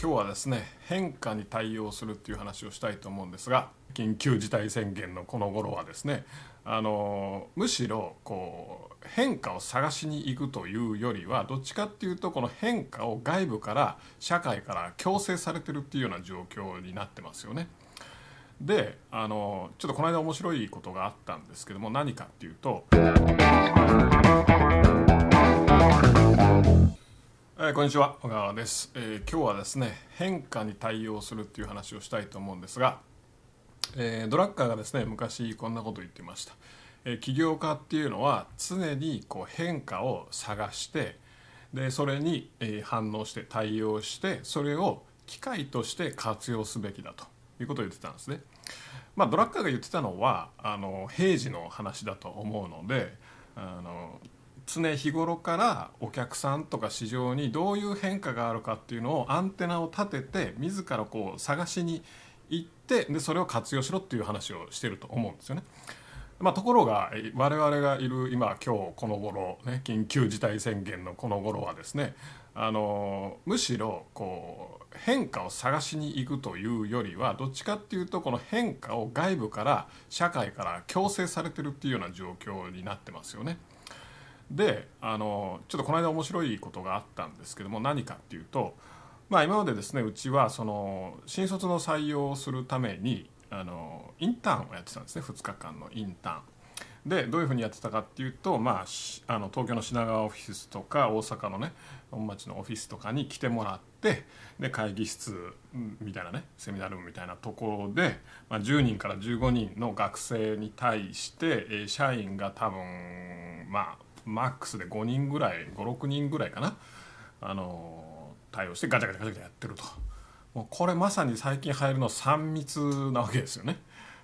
今日はですね変化に対応するっていう話をしたいと思うんですが緊急事態宣言のこの頃はですねあのむしろこう変化を探しに行くというよりはどっちかっていうとこの変化を外部から社会から強制されてるっていうような状況になってますよね。であのちょっとこの間面白いことがあったんですけども何かっていうと。えー、こんにちは小川です、えー、今日はですね変化に対応するっていう話をしたいと思うんですが、えー、ドラッカーがですね昔こんなこと言ってました、え起業家っていうのは常にこう変化を探してでそれに、え反応して対応してそれを機会として活用すべきだということを言ってたんですね。まあドラッカーが言ってたのはあの平時の話だと思うのであの常日頃からお客さんとか市場にどういう変化があるかっていうのをアンテナを立てて自らこう探しに行ってでそれを活用しろっていう話をしてると思うんですよね。まあ、ところが我々がいる今今日この頃ね緊急事態宣言のこの頃はですねあのむしろこう変化を探しに行くというよりはどっちかっていうとこの変化を外部から社会から強制されてるっていうような状況になってますよね。であのちょっとこの間面白いことがあったんですけども何かっていうと、まあ、今までですねうちはその新卒の採用をするためにあのインターンをやってたんですね2日間のインターン。でどういうふうにやってたかっていうと、まあ、あの東京の品川オフィスとか大阪のね本町のオフィスとかに来てもらってで会議室みたいなねセミナールームみたいなところで、まあ、10人から15人の学生に対して、社員が多分まあマックスで5人ぐらい56人ぐらいかな。あの対応してガチャガチャガチャガチャやってると。もうこれまさに最近流行るの3密なわけですよね。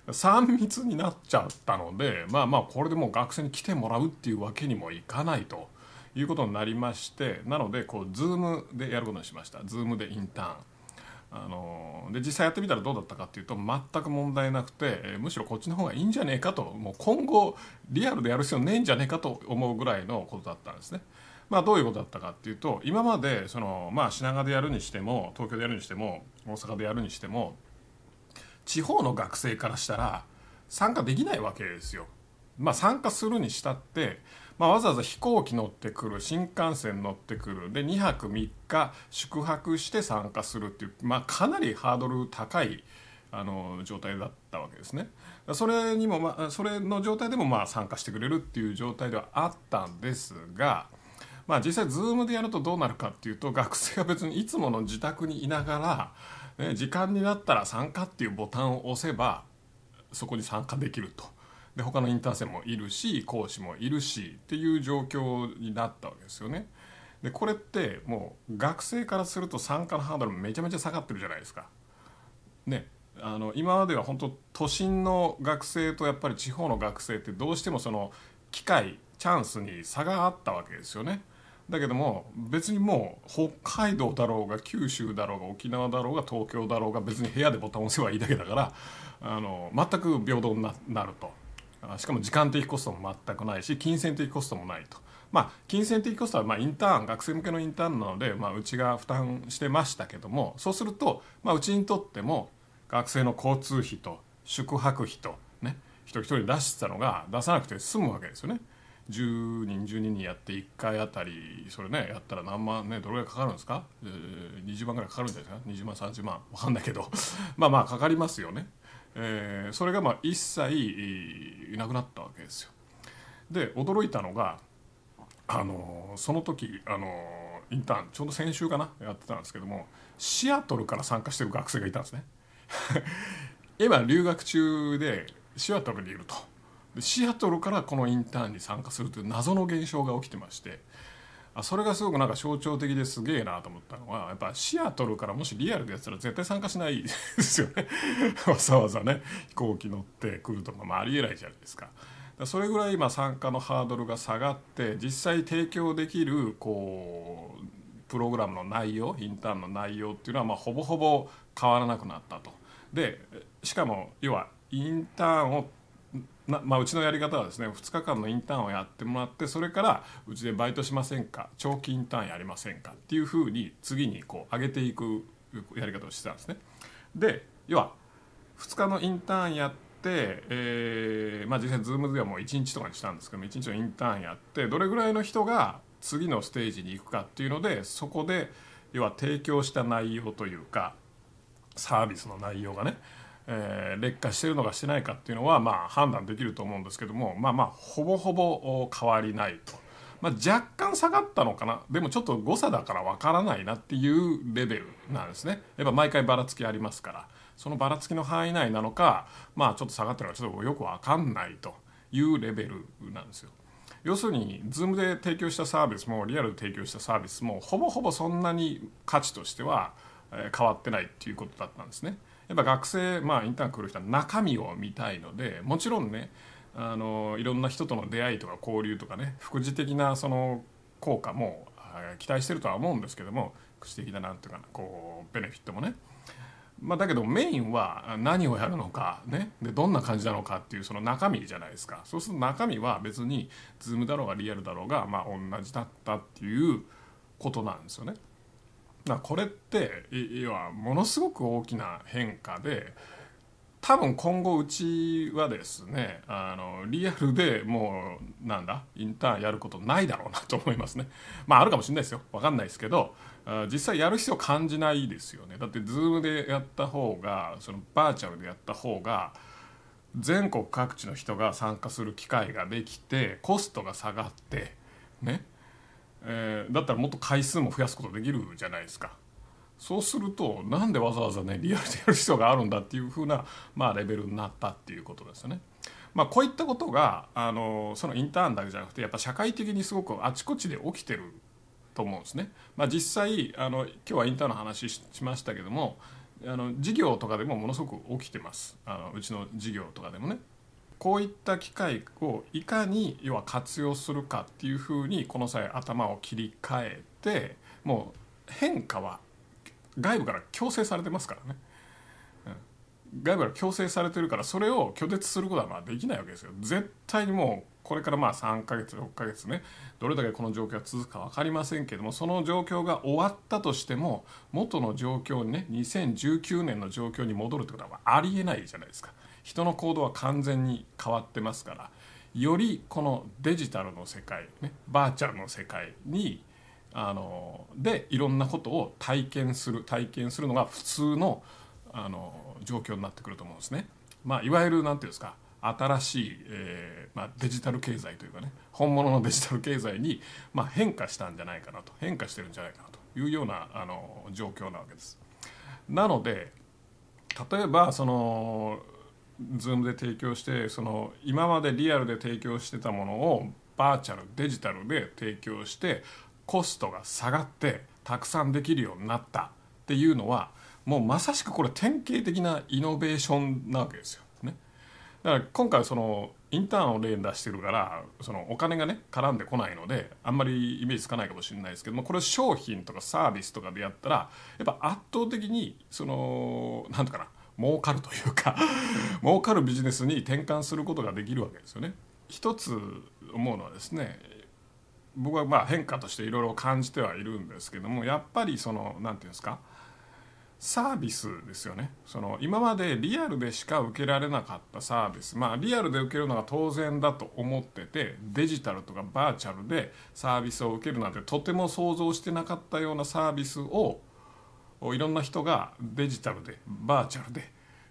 3密になっちゃったのでまあまあこれでもう学生に来てもらうっていうわけにもいかないと。いうことになりましてなのでこう Zoom でやることにしました。Zoom でインターン。あので実際やってみたらどうだったかっていうと全く問題なくて、えむしろこっちの方がいいんじゃねえかともう今後リアルでやる必要ねえんじゃねえかと思うぐらいのことだったんですね。まあ、どういうことだったかっていうと今までその、まあ、品川でやるにしても東京でやるにしても大阪でやるにしても地方の学生からしたら参加できないわけですよ。まあ、参加するにしたってまあ、わざわざ飛行機乗ってくる新幹線乗ってくるで2泊3日宿泊して参加するっていう、まあ、かなりハードル高いあの状態だったわけですね。それにも、まあ、それの状態でもまあ参加してくれるっていう状態ではあったんですが、まあ、実際 Zoom でやるとどうなるかっていうと学生が別にいつもの自宅にいながら、ね、時間になったら参加っていうボタンを押せばそこに参加できると。で他のインターン生もいるし講師もいるしっていう状況になったわけですよね。でこれってもう学生からすると参加のハードルめちゃめちゃ下がってるじゃないですか。ねあの今までは本当都心の学生とやっぱり地方の学生ってどうしてもその機会チャンスに差があったわけですよね。だけども別にもう北海道だろうが九州だろうが沖縄だろうが東京だろうが別に部屋でボタン押せばいいだけだからあの全く平等になると。しかも時間的コストも全くないし金銭的コストもないと。まあ、金銭的コストはまインターン学生向けのインターンなので、まあ、うちが負担してましたけどもそうすると、まあ、うちにとっても学生の交通費と宿泊費とね一人一人出してたのが出さなくて済むわけですよね。10人12人やって1回あたりそれねやったら何万ねどれぐらいかかるんですか、えー、20万ぐらいかかるんじゃないですか？20万30万分かんないけど まあまあかかりますよね。えー、それがまあ一切いなくなったわけですよ。で驚いたのがあのその時あのインターンちょうど先週かなやってたんですけどもシアトルから参加してる学生がいたんですね。今留学中でシアトルにいるとシアトルからこのインターンに参加するという謎の現象が起きてましてあそれがすごくなんか象徴的ですげえなと思ったのはやっぱシアトルからもしリアルでやったら絶対参加しないですよね わざわざね飛行機乗ってくるとか、まあ、ありえないじゃないですか。それぐらい今参加のハードルが下がって実際提供できるこうプログラムの内容インターンの内容っていうのはまあほぼほぼ変わらなくなったと。でしかも要はインターンをなまあ、うちのやり方はですね2日間のインターンをやってもらってそれからうちでバイトしませんか長期インターンやりませんかっていうふうに次にこう上げていくやり方をしてたんですね。で要は2日のインターンやって、えーまあ、実際 Zoom ではもう1日とかにしたんですけど1日のインターンやってどれぐらいの人が次のステージに行くかっていうのでそこで要は提供した内容というかサービスの内容がね、えー、劣化してるのかしてないかっていうのはまあ判断できると思うんですけどもまあまあほぼほぼ変わりないと。まあ、若干下がったのかな。でもちょっと誤差だからわからないなっていうレベルなんですね。やっぱ毎回ばらつきありますから。そのばらつきの範囲内なのかまあちょっと下がってるのかちょっとよくわかんないというレベルなんですよ。要するに Zoom で提供したサービスもリアルで提供したサービスもほぼほぼそんなに価値としては変わってないっていうことだったんですね。やっぱ学生、まあ、インターン来る人は中身を見たいのでもちろんねあのいろんな人との出会いとか交流とかね副次的なその効果も期待してるとは思うんですけども副次的ななんていうかなこうベネフィットもねまあ、だけどメインは何をやるのか、ね、でどんな感じなのかっていうその中身じゃないですかそうすると中身は別に Zoom だろうがリアルだろうが、まあ、同じだったっていうことなんですよね。だこれって要はものすごく大きな変化で多分今後うちはですねあのリアルでもうなんだインターンやることないだろうなと思いますね。まああるかもしれないですよ。分かんないですけど実際やる必要感じないですよね。だって Zoom でやった方がそのバーチャルでやった方が全国各地の人が参加する機会ができてコストが下がってね。えー、だったらもっと回数も増やすことできるじゃないですかそうするとなんでわざわざねリアルでやる必要があるんだっていうふうな、まあ、レベルになったっていうことですよね。まあ、こういったことがあのそのインターンだけじゃなくてやっぱ社会的にすごくあちこちで起きてると思うんですね。まあ、実際あの今日はインターンの話しましたけどもあの事業とかでもものすごく起きてますあのうちの事業とかでもね。こういった機会をいかに要は活用するかっていうふうにこの際頭を切り替えてもう変化は外部から強制されてますからね、うん、外部から強制されてるからそれを拒絶することはまあできないわけですよ。絶対にもうこれからまあ3ヶ月6ヶ月ねどれだけこの状況が続くか分かりませんけどもその状況が終わったとしても元の状況にね2019年の状況に戻るってことはありえないじゃないですか。人の行動は完全に変わってますからよりこのデジタルの世界、ね、バーチャルの世界にあのでいろんなことを体験する体験するのが普通のあの状況になってくると思うんですね。まあ、いわゆる何て言うんですか新しい、えーまあ、デジタル経済というかね本物のデジタル経済に、まあ、変化したんじゃないかなと変化してるんじゃないかなというようなあの状況なわけです。なので例えばその Zoom で提供してその今までリアルで提供してたものをバーチャルデジタルで提供してコストが下がってたくさんできるようになったっていうのはもうまさしくこれ典型的なイノベーションなわけですよ。ね、だから今回そのインターンを例に出してるからそのお金がね絡んでこないのであんまりイメージつかないかもしれないですけどもこれ商品とかサービスとかでやったらやっぱ圧倒的にその何て言うかな儲かるというか 儲かるビジネスに転換することができるわけですよね。一つ思うのはですね僕はまあ変化としていろいろ感じてはいるんですけどもやっぱりその何て言うんですかサービスですよねその今までリアルでしか受けられなかったサービスまあリアルで受けるのが当然だと思っててデジタルとかバーチャルでサービスを受けるなんてとても想像してなかったようなサービスをいろんな人がデジタルでバーチャルで、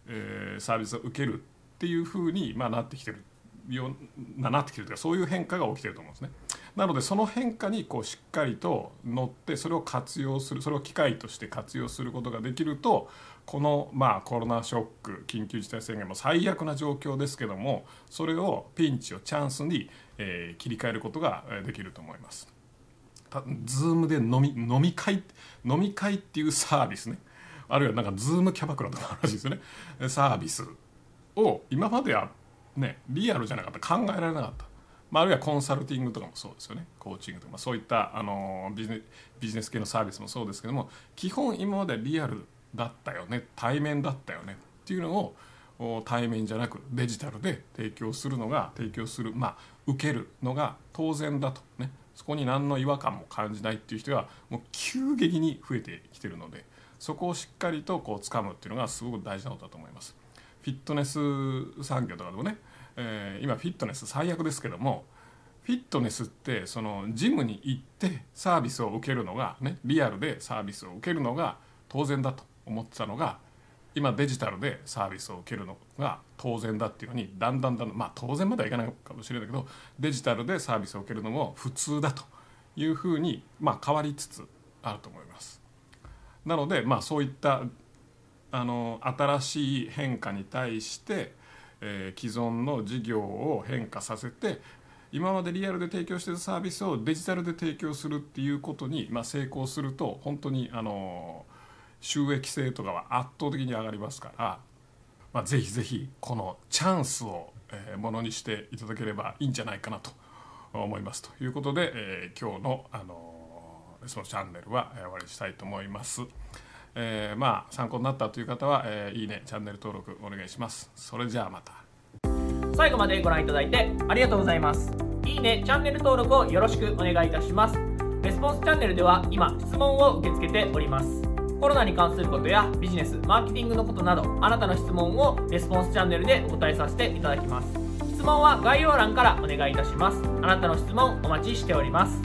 えー、サービスを受けるっていうふうに、まあ、なってきてるようななってきてるというかそういう変化が起きてると思うんですね。なのでその変化にこうしっかりと乗ってそれを活用するそれを機会として活用することができるとこのまあコロナショック緊急事態宣言も最悪な状況ですけどもそれをピンチをチャンスに、えー、切り替えることができると思います。ズームで飲み飲み会飲み会っていうサービスね。あるいはなんかズームキャバクラとかあるらしいですよね。サービスを今まではねリアルじゃなかった。考えられなかった、まあ、あるいはコンサルティングとかもそうですよね。コーチングとか、まあ、そういったあのビジネビジネス系のサービスもそうですけども基本今までリアルだったよね。対面だったよね。っていうのを対面じゃなくデジタルで提供するのが提供するまあ受けるのが当然だとね。そこに何の違和感も感じないっていう人がもう急激に増えてきてるのでそこをしっかりとこう掴むっていうのがすごく大事なことだと思います。フィットネス産業とかでもね、えー、今フィットネス最悪ですけどもフィットネスってそのジムに行ってサービスを受けるのがねリアルでサービスを受けるのが当然だと思ってたのが今デジタルでサービスを受けるのが当然だっていうのにだんだんだんまあ当然まではいかないかもしれないけどデジタルでサービスを受けるのも普通だというふうにまあ変わりつつあると思います。なのでまあそういったあの新しい変化に対して、えー、既存の事業を変化させて今までリアルで提供しているサービスをデジタルで提供するっていうことに、まあ、成功すると本当にあの収益性とかは圧倒的に上がりますから、まあ、ぜひぜひこのチャンスを、ものにしていただければいいんじゃないかなと思います。ということで、えー、今日の、あのレスポンスチャンネルは終わりにしたいと思います。えー、まあ参考になったという方は、えー、いいねチャンネル登録お願いします。それじゃあまた。最後までご覧いただいてありがとうございます。いいねチャンネル登録をよろしくお願いいたします。レスポンスチャンネルでは今質問を受け付けております。コロナに関することやビジネスマーケティングのことなどあなたの質問をレスポンスチャンネルでお答えさせていただきます。質問は概要欄からお願いいたします。あなたの質問お待ちしております。